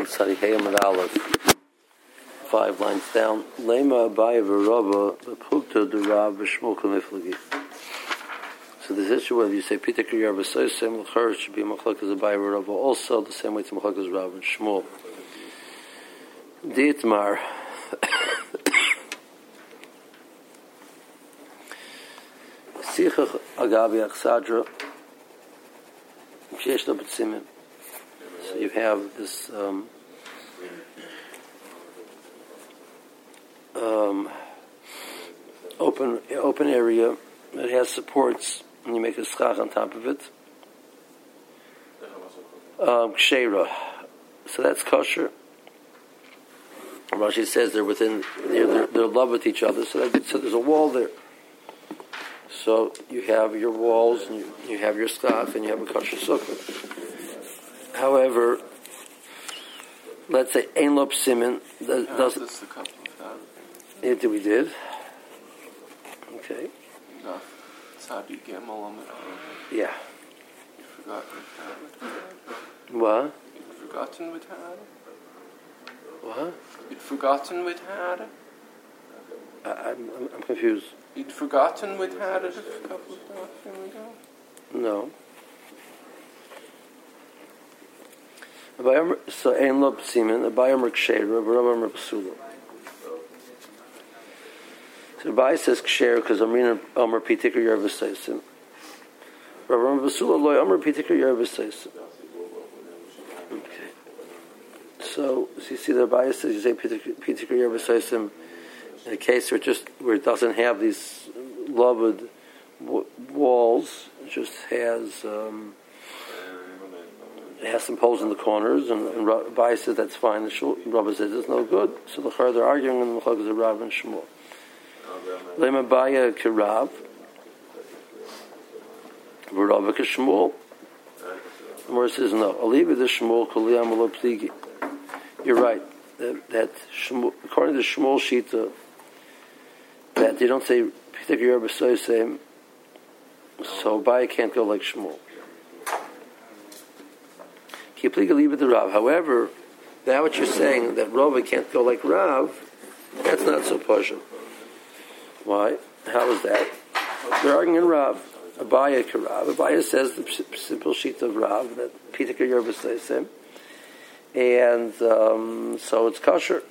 on Sadi Hayam Aleph, five lines down. Lema Abaya V'Rabba B'Pukta D'Rav B'Shmuel. So this issue whether you say Peter Kriyar B'Soysem L'Char should be Machlok as Abaya V'Rabba also the same way to Machlok as Rav and Shmuel. Dietmar Sichach Agabi Achsadra Shesh so you have this um, um, open open area that has supports, and you make a schach on top of it. Um, so that's kosher. Rashi says they're within, they're, they're, they're in love with each other. So, that, so there's a wall there. So you have your walls, and you, you have your schach, and you have a kosher sukkah. However, let's say Ein Lop Simon does, doesn't. Yeah, we did. Okay. Yeah. What? You'd forgotten with her. What? You'd forgotten with her. I, I'm, I'm, I'm confused. You'd forgotten with her a couple of days ago. No. So ein lo psimin, a bayam ksher, a rabam psula. So Abai says ksher because Amrin Omer Pitikar Yervasaisim. Rabam Basula loy Omer Pitikar Yervasaisim. So, so you see the Abai says you say Pitikar Yervasaisim in a case where it just where it doesn't have these loved walls, it just has um, has some poles in the corners, and, and Rabbi says that's fine. The Rabbi says it's no good. So the they're arguing, and the Mechag is Rav and Shmuel. Lema Baya Kirav, Rav Shmuel. The Gemara says no. Aliva the Shmuel Kaliyam Lo Pligi. You're right. That, that Shmuel, according to Shmuel Shita, that they don't say particular Yerba so Baya can't go like Shmuel. However, that what you're saying that Rava can't go like Rav, that's not so pasha. Why? How is that? They're arguing in Rav. Abaya Karav. Abaya says the simple sheet of Rav that Peter Yerba says him, and um, so it's kosher.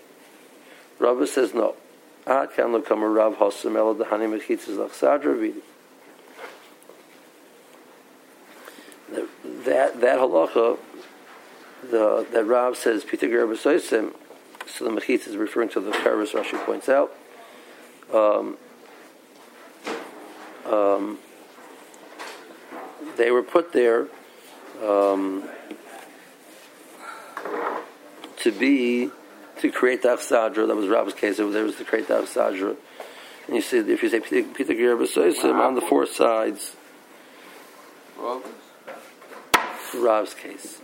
Rava says no. Rav Mechitzes Vidi. That that halacha the that Rav says Peter Gerber Soisim, so the Mechitz is referring to the Karas Rashi points out. Um, um, they were put there um, to be to create the Achsadra. That was Rav's case. There was to create the Achsadra. And you see, if you say Peter Gerber Soisim on the four sides, Rav's case.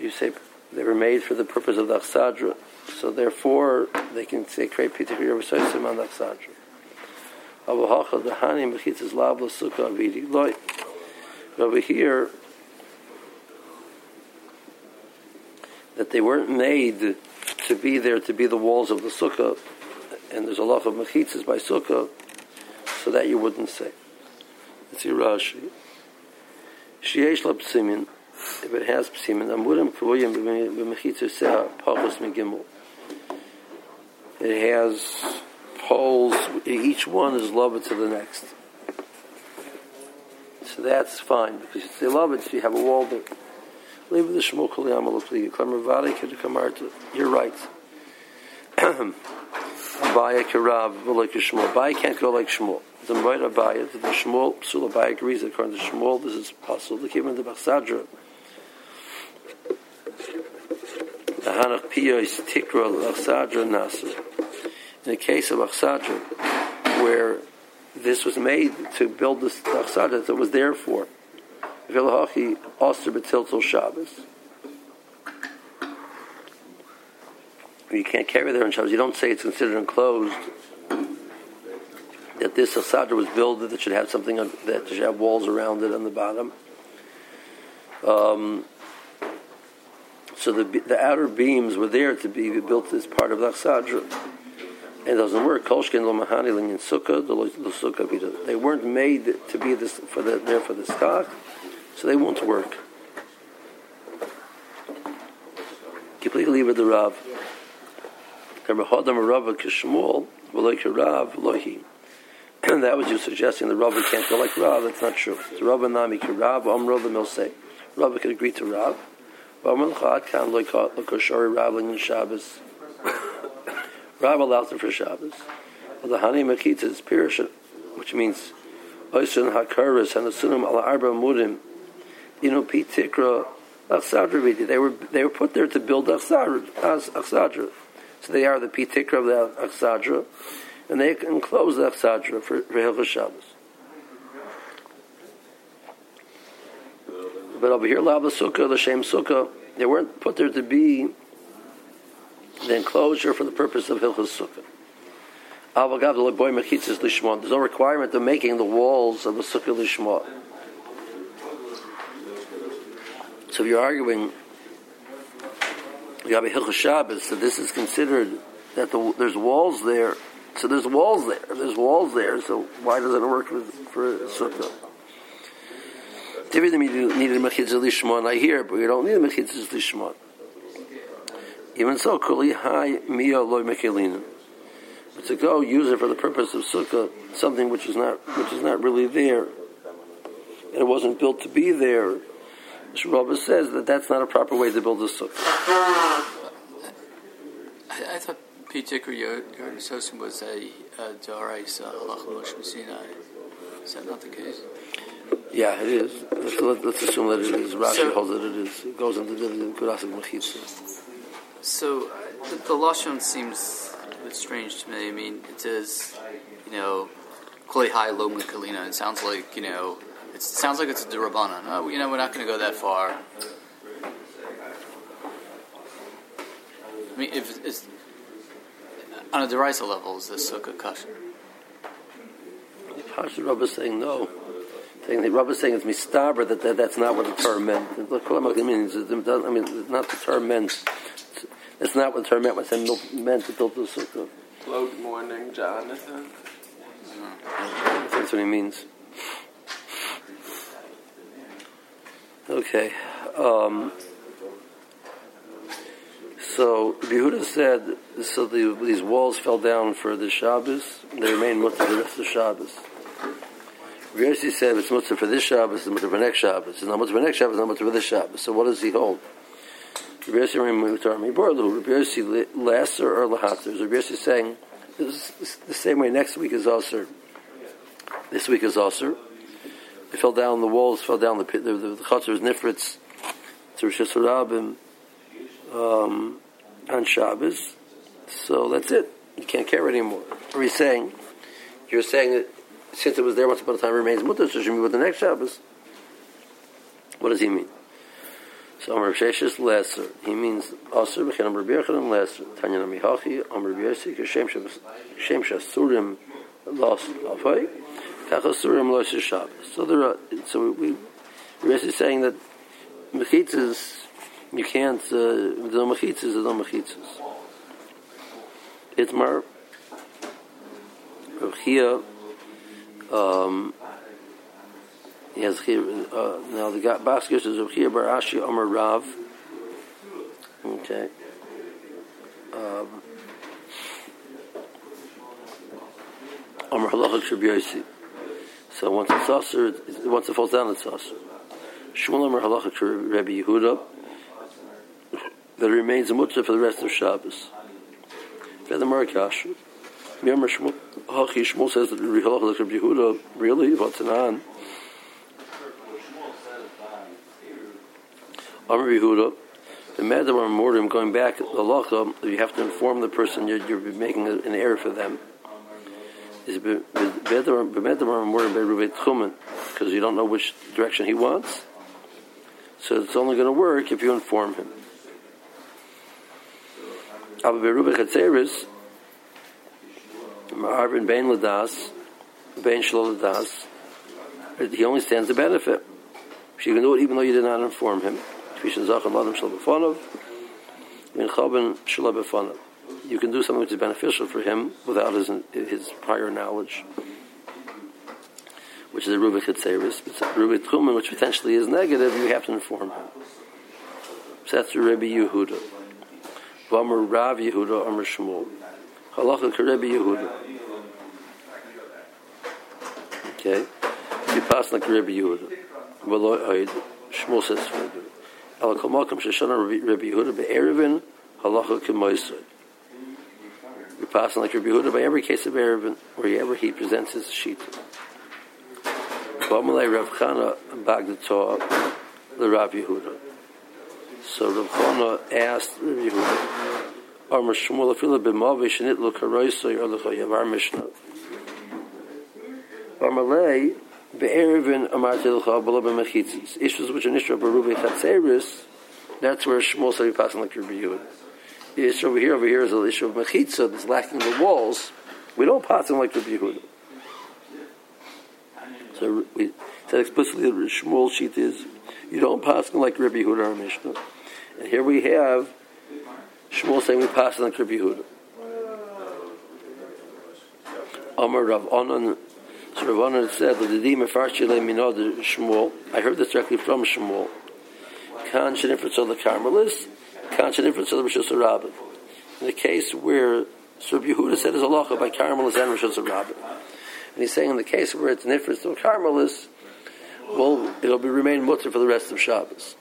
You say they were made for the purpose of the Achsadra, so therefore they can say create Peter Yervasoisim on the Achsadra. Avahacha the Hani Mechitzes Labla Sukkah Avidi Loi. Over here, that they weren't made to be there to be the walls of the sukkah, and there's a lot of mechitzas by sukkah, so that you wouldn't say. It's Rashi. Sheyesh lapsimin if it has psimin, amurim kvoyim b'mechitzu seha pachos megimel. It has poles. Each one is loved to the next. So that's fine because they love it. So you have a wall there. Leave the shmul kol yamal ufli. Klamer vade kedikamarta. You're right. Abaya kirav v'loik shmul. Abaya can't go like shmul. The right Abaya, the shmul, Psul Abaya agrees according to shmul, this is possible. The Kibban the Bachsadra. the Hanach Piyos Tikra Achsadra Nasr. In the case of Achsadra, where this was made to build this Achsadra that was there for, Vilahachi Oster Betiltel Shabbos. You can't carry there on Shabbos. You don't say it's considered enclosed. That this Achsadra was built that should have something that should have walls around it on the bottom. Um, So the the outer beams were there to be built as part of the Achsadra. And it doesn't work. Kolshkin lo mahaniling in sukkah, the sukkah They weren't made to be this for the there for the stock, so they won't work. Completely with the Rav. And that was you suggesting the Rav can't go like Rav. That's not true. It's Rav Nami Rav Amro the Milsei. Rav could agree to Rav. Rav Chad like uh, Lokoshori Rav in Shabbos. Rav allows it for Shabbos. The Hani Makita is Pirish, which means Oisun Hakaris and Asunim ala Arba Mudim. You know, Pete Tikra Achsadra They were they were put there to build Achsadra. So they are the Pitikra of the Achsadra, and they enclose the Achsadra for, for Hilchas Shabbos. But over here, Lava Sukkah, the Shem Sukkah, they weren't put there to be the enclosure for the purpose of Hilchas Sukkah. There's no requirement of making the walls of the Sukkah Lishma. So if you're arguing you have a Hilchah Shabbos, so this is considered that the, there's walls there. So there's walls there. There's walls there. So why doesn't it work for, for Sukkah? David needed a mechitzah lishmon. I hear, but we don't need a mechitzah lishmon. Even so, kuli hai mia loy mechelina. But to go use it for the purpose of sukkah, something which is not which is not really there, and it wasn't built to be there. Shmuel says that that's not a proper way to build a sukkah. I, I thought Pitikr Yerdososim was a Dorais Halach uh, Moshe Sinai. Is that not the case? Yeah, it is. Let's, let, us assume that it is. Rashi so, holds that it is. It goes into the Kurasik Mechitza. So uh, the, the Lashon seems a bit strange to me. I mean, it says, you know, Kli Hai Lo Kalina. It sounds like, you know, it sounds like it's a durabanan. Oh, you know, we're not going to go that far. I mean, if it's on a derisa level, is this sukkah kosher? Pasha Rabbi is saying no. Saying the Rabbi is saying it's mistaber that, that that's not what the term meant. Look, what I mean, I mean, not the term meant. It's not what the term meant when it meant to build the sukkah. Good morning, Jonathan. That's what he means. Okay. Um, so Yehuda said, so the, these walls fell down for the Shabbos. They remain mutter the rest of Shabbos. Yossi said it's mutter for this Shabbos, it's mutter for next Shabbos. It's not mutter for next Shabbos, it's not mutter for this Shabbos. So what does he hold? Rabbi Yossi Lasser or Lahatter. Rabbi Yossi saying this is the same way next week is Aser. This week is Aser. They fell down, the walls fell down, the the, the, the chutzers, nifritz, Hashanah, um, on Shabbos. So that's it. You can't it anymore. Are you saying? You're saying that since it was there once upon a time, remains mutter, so should be with the next Shabbos. What does he mean? So Amr Sheshes Lesser. He means Aser B'chen Amr Birchanim Lesser. Tanya Namihachi Amr B'yosik Shem Shasurim Los Afai. Tachasurim Los Shabbos. So there are, so we, we're basically saying that mechitzas, you can't, uh, the mechitzas are the mechitzas. Itmar, Rav Chia, um, has uh, now the is Rav Chia Bar Ashi Amar Rav. Okay. Um, Amar Halachak Shabbi so once it's usher, once it falls down, it's usher. Shmuel Amar Halacha to Rabbi Yehuda that remains a mutzah for the rest of Shabbos. Further Marakash. Remember Shmuel, Shmuel says that Rabbi Halacha Rabbi Yehuda, really, what's an on? Amar Yehuda, the Madam Mordim going back, the halacha, you have to inform the person you're, you're making an error for them is better because you don't know which direction he wants. So it's only going to work if you inform him. Arvin Bain Ladas, Bain Ladas, he only stands to benefit. You can do it even though you did not inform him. shalom. You can do something which is beneficial for him without his his prior knowledge, which is a rubik chetzeris. But rubik tchumen, which potentially is negative, you have to inform him. So that's Rebbe Yehuda. V'amar Rav Yehuda, Amar Shmuel. Halacha Rebbe Yehuda. Okay, you pass like Rebbe Yehuda. Shmuel says further. Al kol makom sheshana Rebbe Yehuda be'erevin halacha k'moisod. We pass like Rebbe Yehuda by every case of erevin, wherever he presents his sheet. B'amalei Rav Chana Bagdator the Rav Yehuda. So Rav Chana asked Rebbe Yehuda, Amar Shmuel afila b'mavi shenit lo karoisoi or l'chayav our Mishnah. Amalei be'erevin amarti l'cha b'lo b'mechitzis. Issues which are nishra b'rubi chatzeris, that's where Shmuel said he passing like Rebbe Yehuda. The issue over here, over here is the issue of mechitza that's lacking the walls. We don't pass him like Rebbe Yehuda. So we said explicitly that Shmuel sheet is you don't pass him like our Mishnah. And here we have Shmuel saying we pass like Rebbe Yehuda. Amar Rav Onan so Rav Onan said that the Dima Farshile Minod Shmuel. I heard this directly from Shmuel. Kan Shenifrit the Carmelis, Kan Shenifrit the Rishus Rabbin. In the case where so Rabbi Yehuda said is halacha by Carmelis and Rishus Rabbin. And he's saying in the case where it's Nifrit to Carmelis, well, it'll be remain mutter for the rest of Shabbos.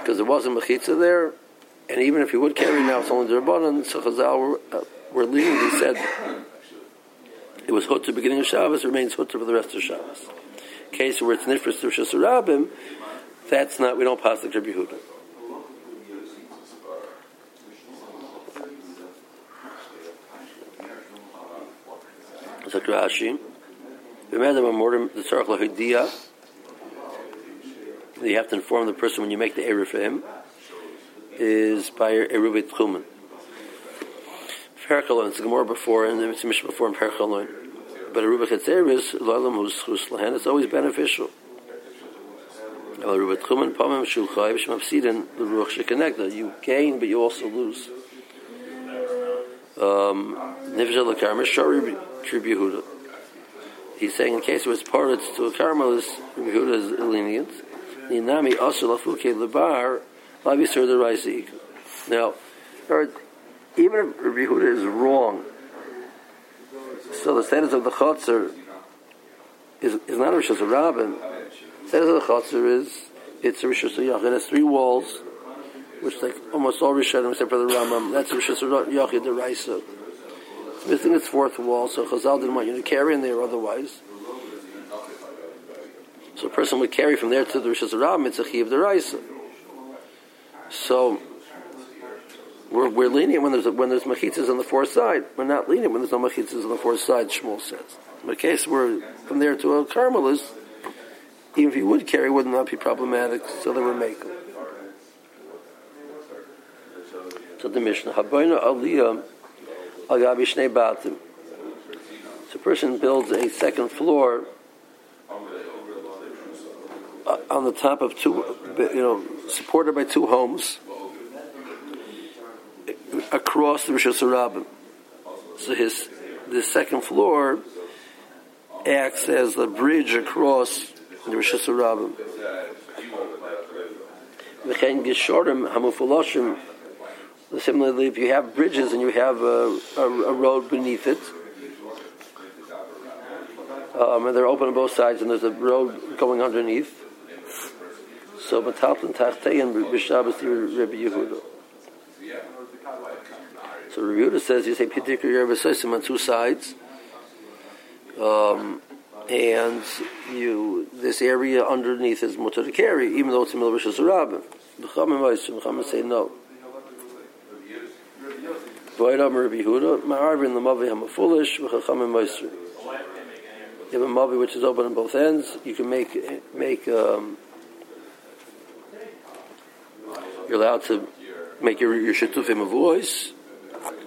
Because there wasn't Mechitza there, and even if he would carry now, it's only the Rabbanan, so Chazal were, uh, were leading, he said, it was Hutter beginning of Shabbos, remains Hutter for the rest of Shabbos. Case where it's Nifris to Rishus Rabbim, that's not, we don't pass the Rabbi Yehuda. So Rashi, mortem the tzarich lahidia. You have to inform the person when you make the eruv for him. Is by eruv tchumen. Perkalon, it's the Gemara before and it's a Mishnah before in Perkalon. But eruv chetzeris lalam who's lahen. It's always beneficial. Eruv tchumen pamim shulchay b'shmapsidin the ruach shekonekta. You gain, but you also lose. Um, Nifzah lekarmer shari Yehuda. He's saying in case it was parted to a Carmelist, Yehuda is lenient. Ninami also lafuke the. Now, even if Rabbi Yehuda is wrong, so the status of the chotzer is, is not a of rabbin. The status of the chotzer is it's a of yachid. It has three walls, which like almost all rishonim except for the Rambam. That's of yachid the raisa missing its fourth wall, so Chazal didn't want you to carry in there otherwise. So a person would carry from there to the Rishas Ram, it's a Chiv Deraisa. So we're, we're lenient when there's when there's machitzas on the fourth side. We're not lenient when there's no machitzas on the fourth side. Shmuel says. In the case where from there to a Carmelist, even if you would carry, would not be problematic. So they make them. So the Mishnah Habayna Aliyah Agabi Batim. So a person builds a second floor on the top of two, you know, supported by two homes across the Rishos Rabbim. So his the second floor acts as the bridge across the Rishos Rabbim. V'chein hamufaloshim Similarly, if you have bridges and you have a, a, a road beneath it, um, and they're open on both sides, and there's a road going underneath. So, Matalton Tachtein B'Shabbos Rabbi Yehuda. So Rabbi Yehuda says you say particular Yerba on two sides, um, and you this area underneath is mutter to carry, even though it's a milrishas rabbin. The Chachamim say no. Vayram Rabbi Yehuda, Ma'arvin Lamavi Hamafulish, V'chachamim Moisri. You have a mavi which is open on both ends. You can make make. Um, you're allowed to make your your shitufim a voice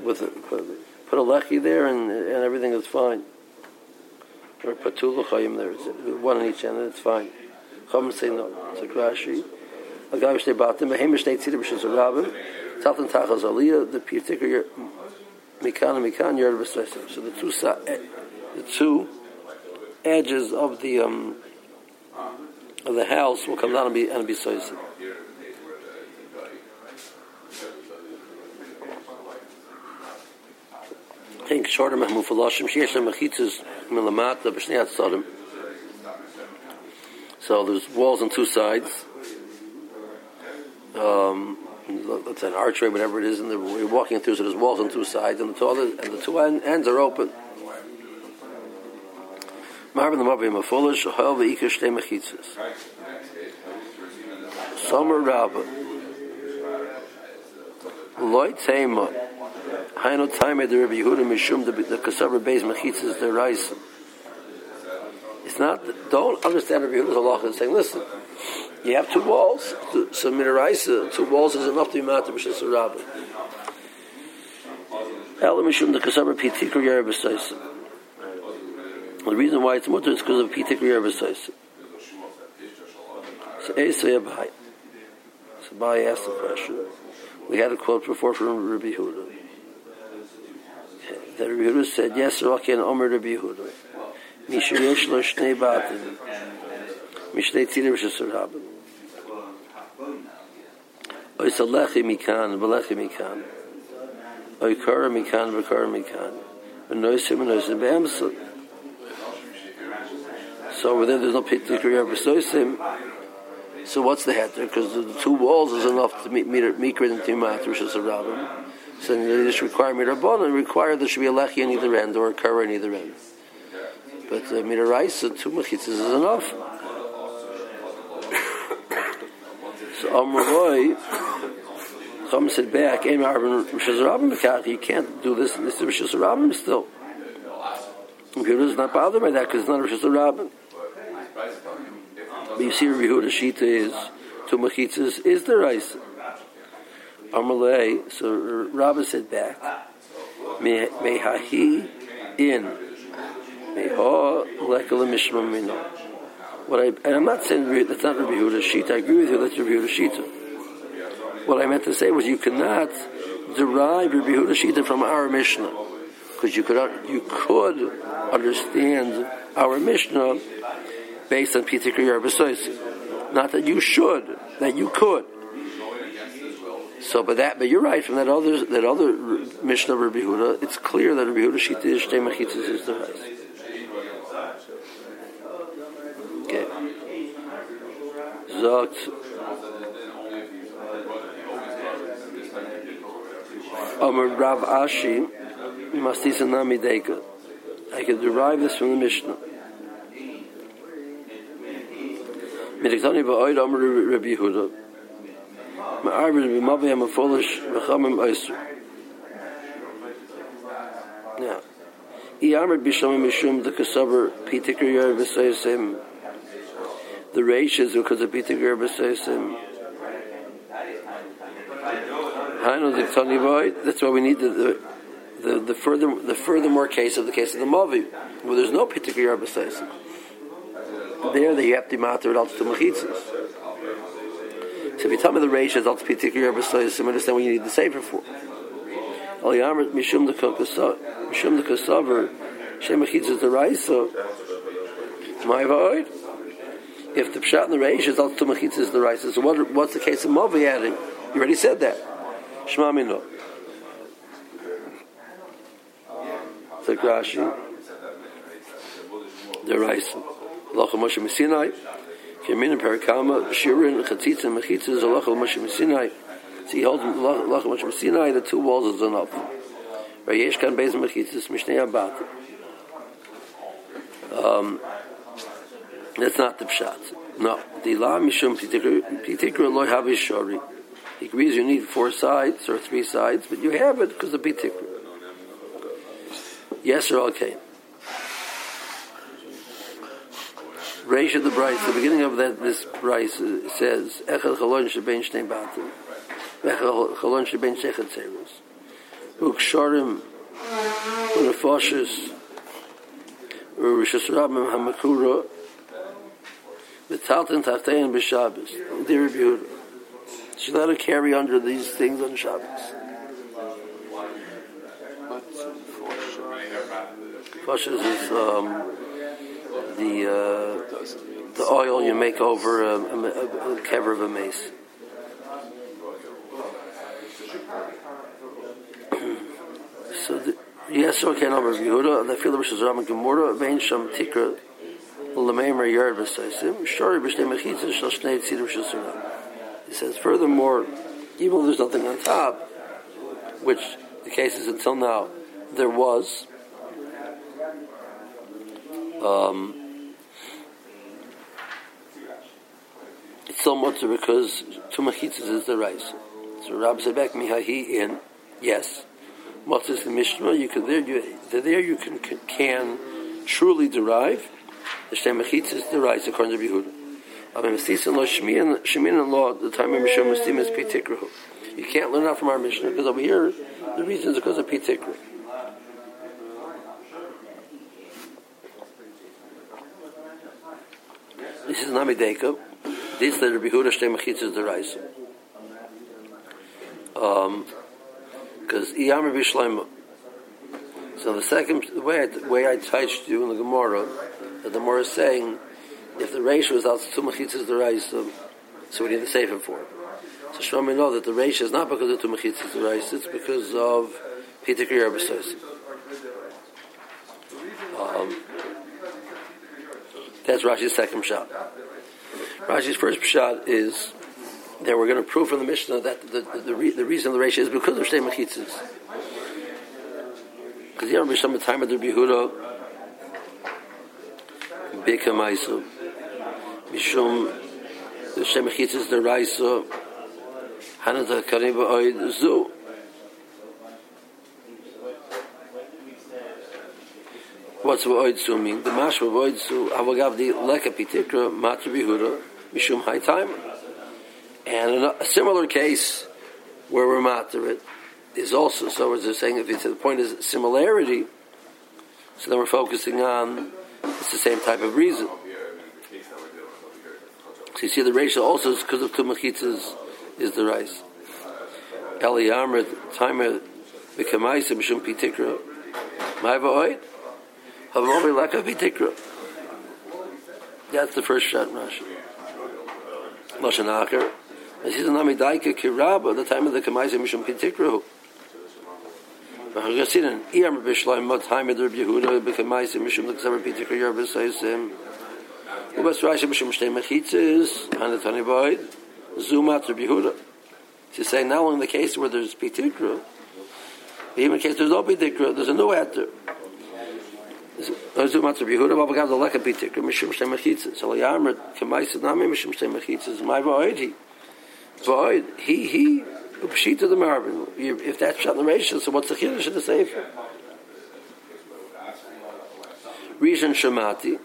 with a, put a lechi there and and everything is fine. Or put two lechayim there, one on each end, and it's fine. Chum say no. It's a Rashi. A guy which they bought them. A rabim. Talton Tachas Aliyah, the particular Mikan and Mikan Yard B'Soisim. So the two eh, the two edges of the um, of the house will come down and be and be Soisim. Think shorter mahmufalashim sheyesh mechitzas milamata b'shnei atzadim. So there's walls on two sides. Um, say an archway, whatever it is, and we're walking through. So there's walls on two sides, and the two other, and the two end, ends are open. Summer Rabbah. Loi Tema. Haino Time the Rabbi Yehuda Mishum the the Kasavar Beis Mechitzas the Rice. It's not. Don't understand Rabbi Yehuda's halacha and saying, listen, you have two walls. So Minaraisa, two walls is enough to be matter b'shas Rabbah. Ela Mishum the Kasavar Pitikr Yerabasaisim. The reason why it's mutter is because of Pitik Yerabasaisim. So Esay Abai. So Abai asked the question. We had a quote before from Rabbi Yehuda. That Rabbi Yehuda said, Yes, Rocky and Omer Rabbi Yehuda. Mishu Yesh Lo Shnei Batim. Mishnei Tzidem Shesur Haben. Oy Salechi Mikan, Balechi Mikan. Oy Kara Mikan, Bakara Mikan. V'noisim, V'noisim, Be'emsel. So over there, there's no particular Be'soisim. So what's the heter? Because the two walls is enough to meet meter mikra and timat which is a rabbin. So they just require mitrabon and require there should be a lechi on either end or a kara on either end. But uh, mitaraisa two mechitzas is enough. so Amroi, Chum said back, Ein Marbin Rishas Rabbin Bekach, you can't do this. This is Rishas Rabbin still. Computer is not bothered by that because it's not Rishas Rabbin. But you see, Rabbi Yehuda Shita is two mechitzas is the rice. Amalei. So Rabbi said back, Mehahi in Meha lekala mishma mino. What I and I'm not saying that's not Rabbi Yehuda Shita. I agree with you. That's Rabbi Yehuda Shita. What I meant to say was you cannot derive Rabbi Yehuda Shita from our Mishnah because you could you could understand our Mishnah based on particular Yerbasois. Not that you should, that you could. So, but that, but you're right. From that other that other Mishnah Rabbi Huda, it's clear that Rabbi Huda Shita is Shtei Mechitzas is the. Okay. Zogt. Amar Rav Ashi, Mastisa Nami Deka. I can derive this from the Mishnah. Midiktani ba'oid Amar Rabbi Yehuda. Ma'arber b'mavi ha'mafolish v'chamim oisr. Now, armored b'shamim mishum the kasaber pitikr yer v'saysim. The ratios because of pitikr yer v'saysim. Hainu diktani ba'oid. That's why we need the, the the, the further the furthermore case of the case of the Mavi, where there's no particular Yerbasesim. There, they have to matter it out to mechitzas. So if you tell me the ratios out to particular Yerbasesim, understand what you need the safer for. Al Yamrit Mishum the the Kasaver Shem mechitzas the Raisa. My void. If the pshat and the ratios out to mechitzas the Raisa, so what, what's the case of Mavi adding? You already said that. Shema Mino. like Rashi. The rice. Lacha Moshe Messinai. Kemin and Perikama, Shirin, Chatzitz, and Mechitza is Lacha Moshe Messinai. So he holds Lacha Moshe Messinai, the two walls is enough. Rayesh kan Beis Mechitza, Mishnei Abbat. Um, that's not the pshat. No. The La Mishum Pitikra Loi Havi Shori. He agrees you need four sides or three sides, but you have it because of Pitikra. Yes or okay? Reish of the Bryce, the beginning of that this Bryce says, Echel Chalon Shebein Shnei Batim, Echel Chalon Shebein Shechet Zerus, Uksharim, Unefoshes, Rishas Rabim HaMakura, Betalten Taftein B'Shabbos, Dear Yehuda. She's allowed to carry under these things on Shabbos. Fushas is um, the uh, the oil you make over a, a, a, kever of a mace. so the, yes, okay, number of Yehuda, and the Rosh Hashanah Gemara, vein sham tikra, l'meimer yard b'saisim, shori b'shnei mechitzah shal shnei tzid Hashanah. He says, furthermore, even though there's nothing on top, which the case is until now, there was, um, so much because two mechitzas is the rice. So Rab back mihahi in yes. Is the mishma? You can there you there you can can truly derive the shtei mechitzas the rice according to Yehuda. The Pitikru. You can't learn that from our Mishnah because over here the reason is because of Pitikru. This is Namideka. This letter Behuda Shtei Mechitzas rice. Um, because Iyamar Bishleima. So the second way I, the way I touched you in the Gemara, that the Gemara is saying, if the ratio is out mechitzas the rice, so, we need to save him for it. So Shlomi know that the ratio is not because of two the rice, it's because of Peter Kriya B'Sois. Um, that's Rashi's second shot. Rashi's first shot is that we're going to prove from the Mishnah that the, the, the, re, the reason the ratio is because of Shtei Mechitzas. Because you remember some time of the Behuda, Bika Maisu, Mishum, the Shtei Mechitzas, the Raisa, Hanata Kariba Oid Zu. What's Oid Zu mean? The Mashma of Oid Zu, Avagavdi Leka Pitikra, Matra Mishum High Time. And a similar case where we're it is also so as they're saying if it's the point is similarity, so then we're focusing on it's the same type of reason. So you see the ratio also is because of two is the rice. Eli Amrit timer b'kamaisa mishum pitikra. Ma'ava oid havamomi laka pitikra. That's the first shot, Rashi. lashon acher as he's not medaika kirab the time of the kamaisa mishum kintikru but he said in iam bishlai mot time of the rebuhuda be kamaisa mishum the kamaisa kintikru yor besayisim ubas rashi mishum shtei mechitzis and the tani boy zumat rebuhuda to say now in the case where there's pitikru even in the case there's no pitikru there's a new actor Zumat Reb Yehuda, Baba Mishum Shtei Mechitzes. So Yamrit, Kamaisa Nami Mishum Shtei Mechitzes, My the Marvin. If that's the ratio, so what's the Kiddush of the? Rishon Shemati.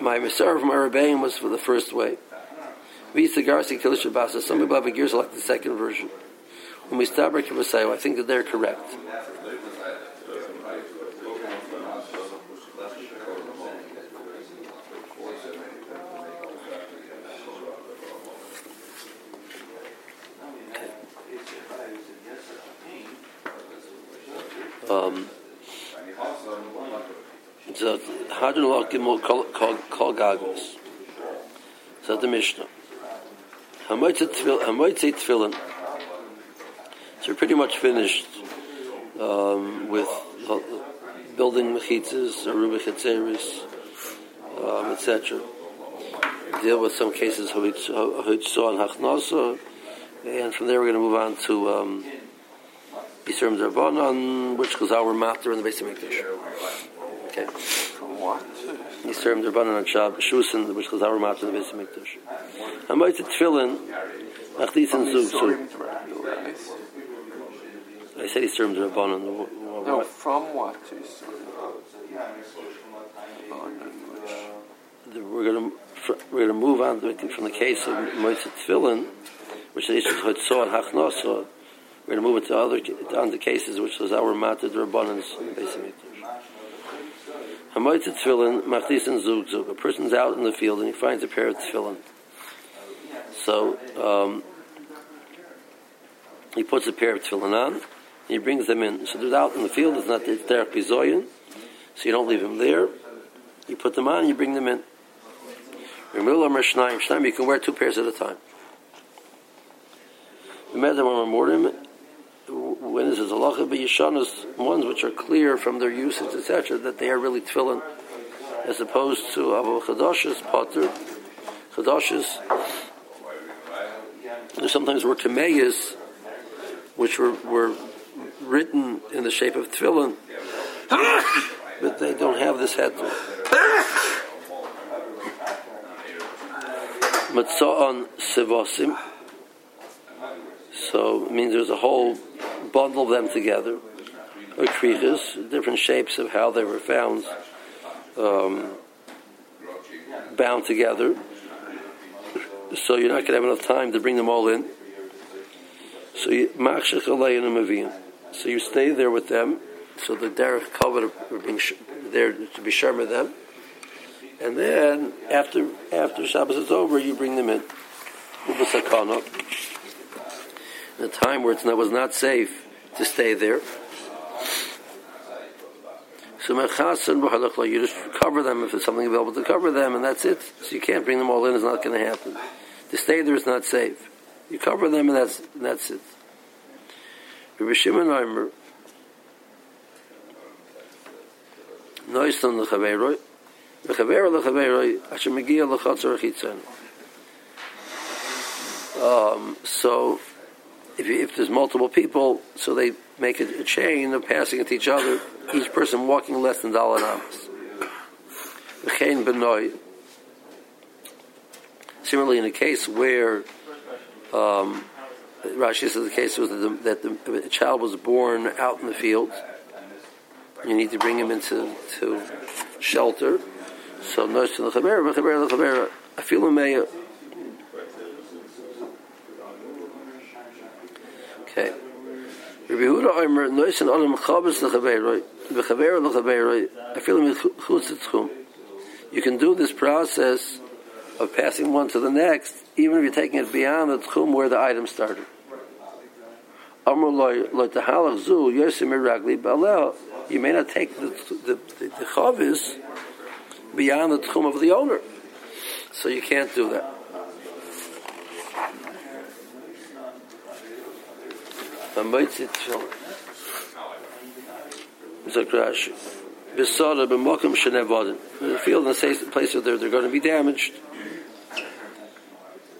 My Maser from Arabaim was for the first way. Visa Garci Kiddush Shabasa. Some people have a gears like the second version. When we stop I think that they're correct. Um, so Hadron Gimel Kol Gagos. So the Mishnah. Hamoitze Tefillin. So we're pretty much finished um, with building mechitzas, aruba chetzeris, um, etc. Deal with some cases hoitzah and hachnasa, and from there we're going to move on to um, Yisurim Darbanan, which goes our matter in the base of Mikdash. Okay. From what? Yisurim Darbanan on Shab, Shusin, which goes our matter in the base of Mikdash. Hamoitze Tefillin, Achdis and Zug. According to Rabbi Yorais. I said Yisurim Darbanan. No, from what We're going to we're going to move on from the case of Moitze Tefillin, which is and Hachnasa. We're going to move it to other on cases which was our the of Zug. A person's out in the field and he finds a pair of tefillin. So um, he puts a pair of tefillin on, he brings them in. So they're out in the field. It's not it's derech bizoyin, so you don't leave them there. You put them on, you bring them in. You can wear two pairs at a time. When this is a lacha b'yishanas, ones which are clear from their usage, etc., that they are really tefillin, as opposed to abu chadash's potter. Chadash's, there sometimes were kameyas, which were, were written in the shape of tefillin, but they don't have this head. Matza'an Sivasim. So it means there's a whole bundle them together. Or krichas, different shapes of how they were found, um, bound together. So you're not going to have enough time to bring them all in. So you So you stay there with them. So the derech covered are being there to be sharma them. And then after after Shabbos is over, you bring them in. The time where it was not safe to stay there. So you just cover them if there's something available to cover them, and that's it. So you can't bring them all in; it's not going to happen. To stay there is not safe. You cover them, and that's and that's it. Rabbi Shimon asher Um, so, if, if there's multiple people, so they make a, a chain of passing it to each other, each person walking less than daled amos. Similarly, in a case where um, Rashi says the case was that, the, that the, child was born out in the field, you need to bring him into to shelter. So v'chaver lechaver, afilu meya. Okay. Rabbi Huda Omer an adam tchum. You can do this process of passing one to the next, even if you're taking it beyond the tchum where the item started. Tahalach zu iragli balel. You may not take the the, the, the chavis beyond the tchum of the owner. So you can't do that. The field and the place where they're, they're going to be damaged.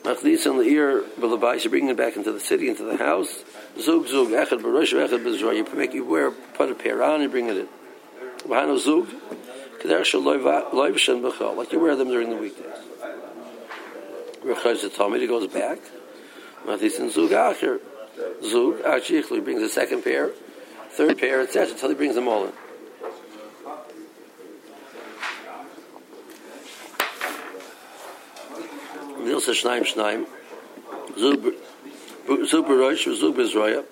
Machdis and the ear b'labais. You bring it back into the city, into the house. Zug zug echad b'rosh echad b'zroy. You make you wear put a pair on and bring it in. V'hano zug. Like you wear them during the weekdays. Rechaz the he goes back. Mathisin Zug Acher. Zug, Achichlu, he brings a second pair, third pair, etc., until he brings them all in. Nilsa Shnaim Shnaim. Zug Berosh, Zug Bezroya.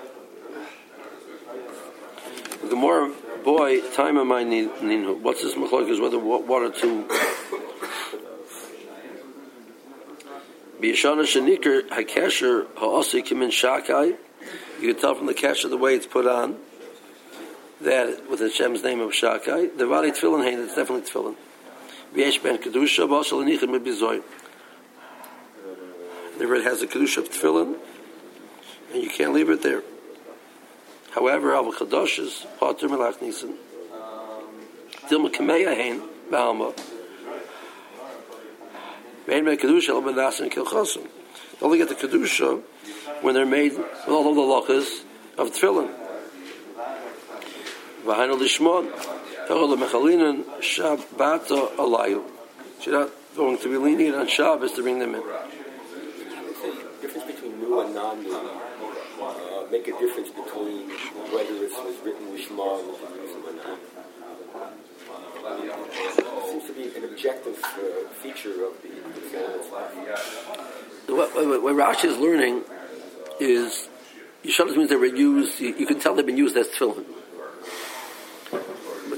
The Gemara boy, time of my ninu. What's this machlok is whether one or two. Biyashana shenikar hakesher ha'asi kimin shakai. You can tell from the kesher the way it's put on that with Hashem's name of shakai. The vali tefillin hain, it's definitely tefillin. V'yesh ben kedusha b'asal anichin mibizoy. Never it has a kedusha of tefillin, and you can't leave it there. However, Al Chadosh is Potter Melach Nisan. Dilma Kameya Hain Balma. Made by Kedusha El Benas and Kilchosim. They only get the Kedusha when they're made with all of the lachas of Tefillin. V'hainu Lishmon. Echol Mechalinin Shabbata Alayu. She's not going to be lenient on Shabbos to bring them in. difference between new and non-new uh, make a difference between whether it was written Lishma or not. To be an objective uh, feature of the, the what, what, what Rashi is learning is Yishalas means they were used, you, you, can tell they've been used as tefillin.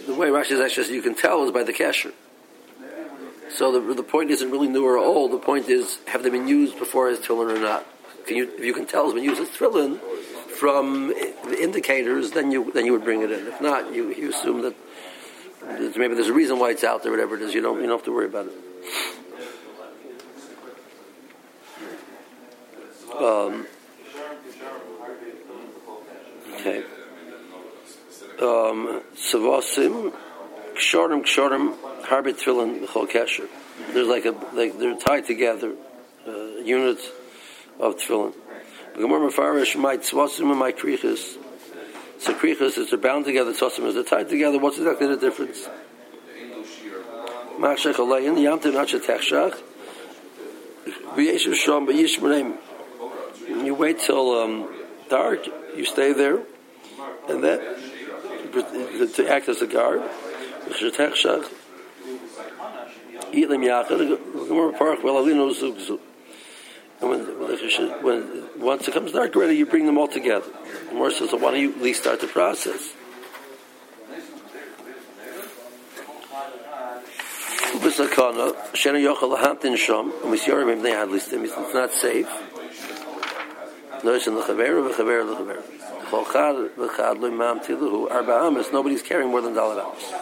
The way Rashi is actually, you can tell is by the kesher. So the, the point isn't really new or old. The point is, have they been used before as tefillin or not? Can you, if you can tell it's been used as tefillin from the indicators, then you then you would bring it in. If not, you, you assume that there's- maybe there's a reason why it's out there, whatever it is. You don't you don't have to worry about it. Um, okay. Um, Savosim, Kshorim, Kshorim, Harbit Tefillin, Chol Kesher. There's like a, like they're tied together, uh, units of Tefillin. The Gemara Mefarish, my Tzvasim and my Krichas. So Krichas is they're bound together, Tzvasim is they're tied together. What's exactly the difference? Machshech Alein, Yamtim Nacha Techshach, V'yeshu Shom, V'yish Menem. You wait till um, dark, you stay there, and then to act as a guard. V'chetechshach, Yilim Yachad, the Gemara Park, well, Alino Zug Zug. And when, when once it comes dark already, you bring them all together. The Gemara says, so why don't you at least start the process? It's not safe. Nobody's carrying more than Daled Amos.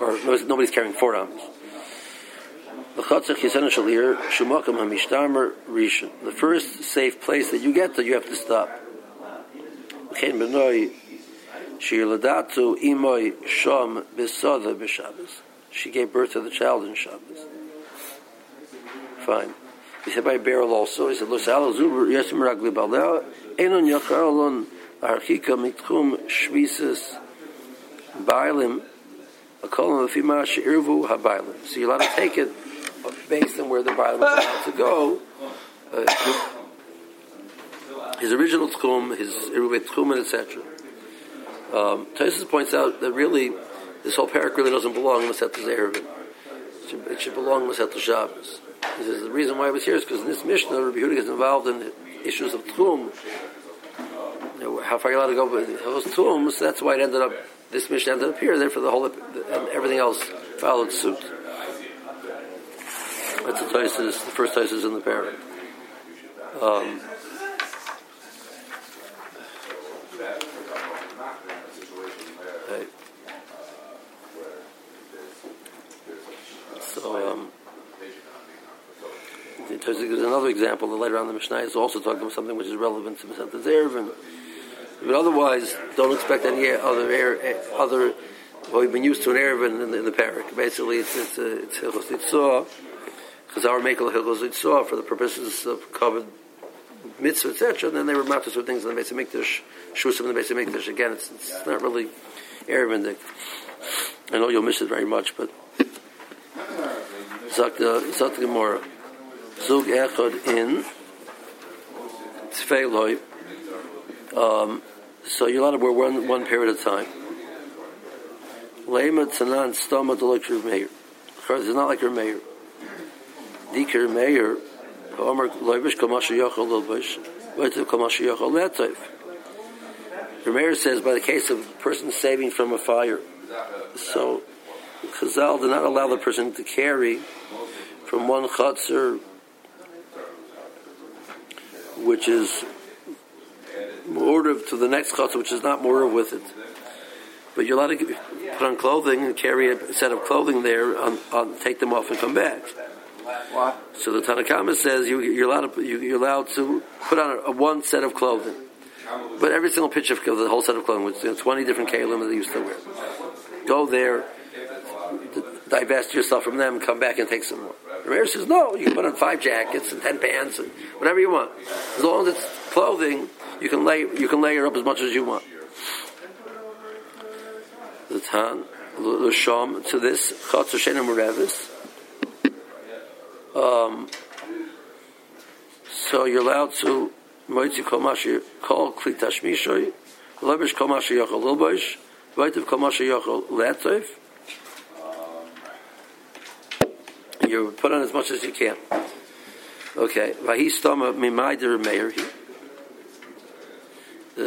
Or nobody's carrying four Amas. The first safe place that you get to, you have to stop. She gave birth to the child in Shabbos. Fine. He said by barrel also. He said, Los Ala Zuber Yesim Ragli Baldea Enon Yacharolon Archika Mitchum Shvisas Bailim. So you're allowed to take it based on where the Bailim is allowed to go. Uh, his original tchum, his Iruvei tchumen, etc. Um, Tosis points out that really this whole parak really doesn't belong in Masechet Eiruvin. It should, it should belong in Masechet Shabbos. He says the reason why it was here is because in this Mishnah, Rabbi Yehuda gets involved in issues of tchum. You know, how far you're allowed to go with those tchums, that's why it ended up, this Mishnah ended up here, therefore the whole, and everything else followed suit. That's the Tosis, the first Tosis in the parak. Um, Right. So, um, in terms of- there's another example that later on the Mishnah is also talking about something which is relevant to Masechet Eiruvin. But otherwise, don't expect any other air, other. Well, we've been used to an Erevin in the, in the parak. Basically, it's it's a, it's Hilchos Yitzhak, because our Mekel Hilchos Yitzhak for the purposes of covered mitzvah, etc. And then they were matters with things in the Beis Hamikdash, shusam in the Beis Hamikdash. Again, it's, it's not really Arabic. I know you'll miss it very much, but Zakta Zakta Gemara Zug Echad in Tfeiloi. Um, so you're allowed to wear one one pair at a time. Lema Tzanan Stoma Delik Meir. It's not like your mayor. Dikir Meir. Omer Loivish Kamasha Lovish. Loitiv Kamasha Yochel Letiv. Rameir says by the case of a person saving from a fire. So Chazal did not allow the person to carry from one chutzner, which is order to the next chutzner, which is not more with it. But you're allowed to put on clothing and carry a set of clothing there, on, on, take them off and come back. So the Tanna Kamma says you, you're allowed to you, you're allowed to put on a, a one set of clothing, but every single pitch of the whole set of clothing, which is twenty different kalim that they used to wear. Go there, divest yourself from them, come back and take some more. The says no, you can put on five jackets and ten pants and whatever you want, as long as it's clothing. You can lay you can layer up as much as you want. The tan the sham to this chatzor shena merevis. Um, so you're allowed to moitzi kol mashi kol kli tashmishoy, lebish kol mashi yochel lilbosh, vaitiv kol mashi yochel le'atov. You put on as much as you can. Okay, vahi stoma mimai meir.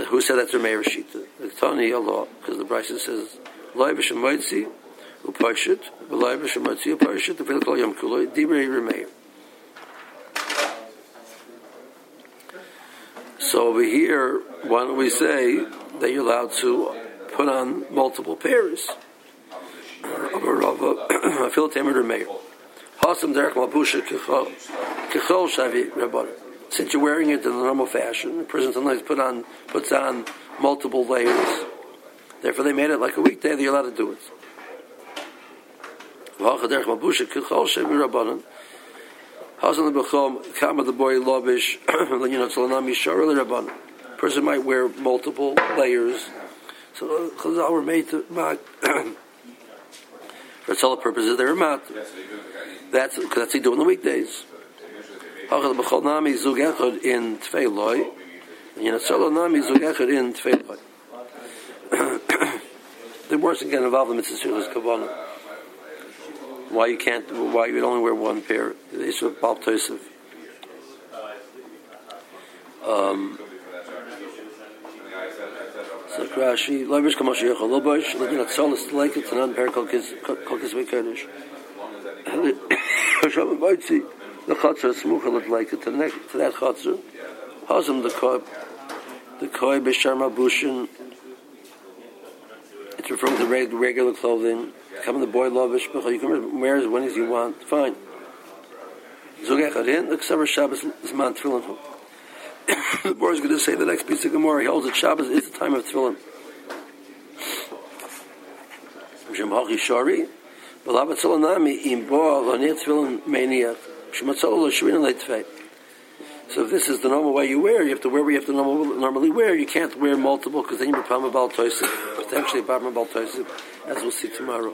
Who said that's the meir sheet? The Tani Allah, because the Bryson says lebish and moitzi So over here, why don't we say that you're allowed to put on multiple pairs of a rava, a filatemer remeir. Hasam derech kichol shavi. Since you're wearing it in the normal fashion, a person sometimes put on puts on multiple layers. Therefore, they made it like a weekday. That you're allowed to do it. V'hacha derech malbusha kichol shavi rabbanim. Hasam lebechom kama the boy lobish you know tzolanami shara rabbanim. Person might wear multiple layers. So Chazal were made to mark for all purposes they're mat. That's that's they do on the weekdays. Hachal b'chol nami zug echad in tfeiloi, and Yinatzala nami zug echad in tfeiloi. The worst get involved in mitzvahs kavanah. Why you can't? Why you would only wear one pair? The issue of bal tosef. Um, so Rashi, Levish Kamosh Yechol Lobosh, looking at Solis Lake, it's an unpair Kolkis Vekadish. Hashem Baitzi, the Chatzar Smucha Lake, to that Chatzar, Hazim the Koi, the Koi B'Sharma Bushin, it's referring to regular clothing, come the boy love Lovish, you can wear as many as you want, fine. Shabbos the Bar is going to say the next piece of Gemara. He holds that Shabbos is the time of tefillin. Shem Hachi Shari, Im Bo Leitzvei. So this is the normal way you wear, you have to wear what you have to normal, normally wear. You can't wear multiple because then you're Pama Bal Potentially Pama Bal as we'll see tomorrow.